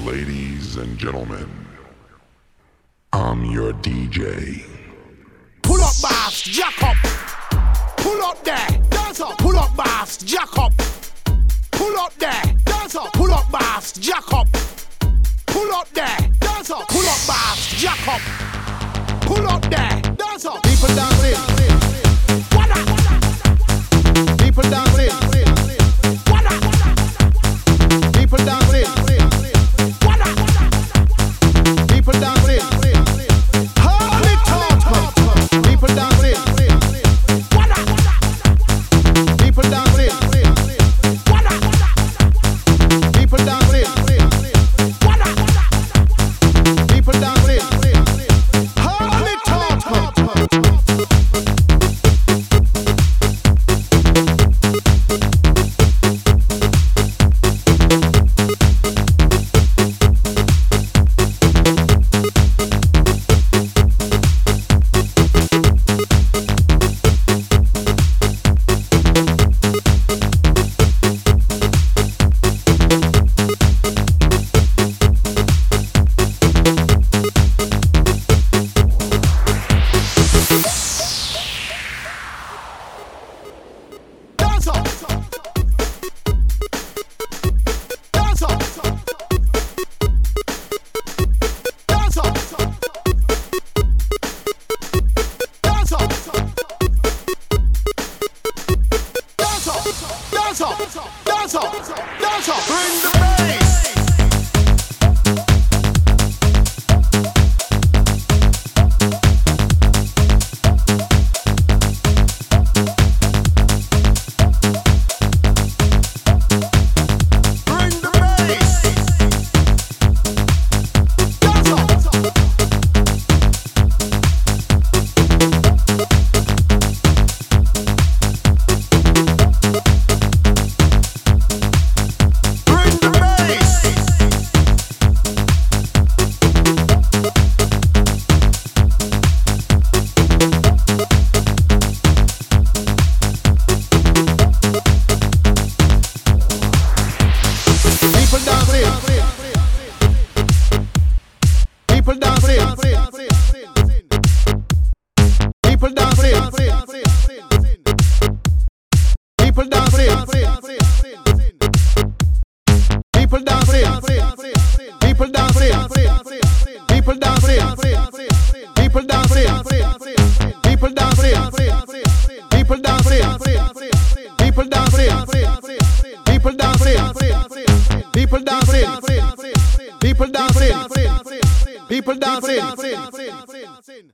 Ladies and gentlemen, I'm your DJ. Pull up bass, jack up. Pull up there, dance up. Pull up bass, jack up. Pull up there, dance up. Pull up bass, jack up. Pull up there, dance up. Pull up bass, jack up. Pull up there, dance up. People dancing, Dance up. Dance up. Bring the bass. People dancing, people dancing, people dancing, people dancing, people dancing, people dancing, people dancing, people dancing, people dancing, people dancing, people dancing, people dancing, people dancing, People dancing. People dancing.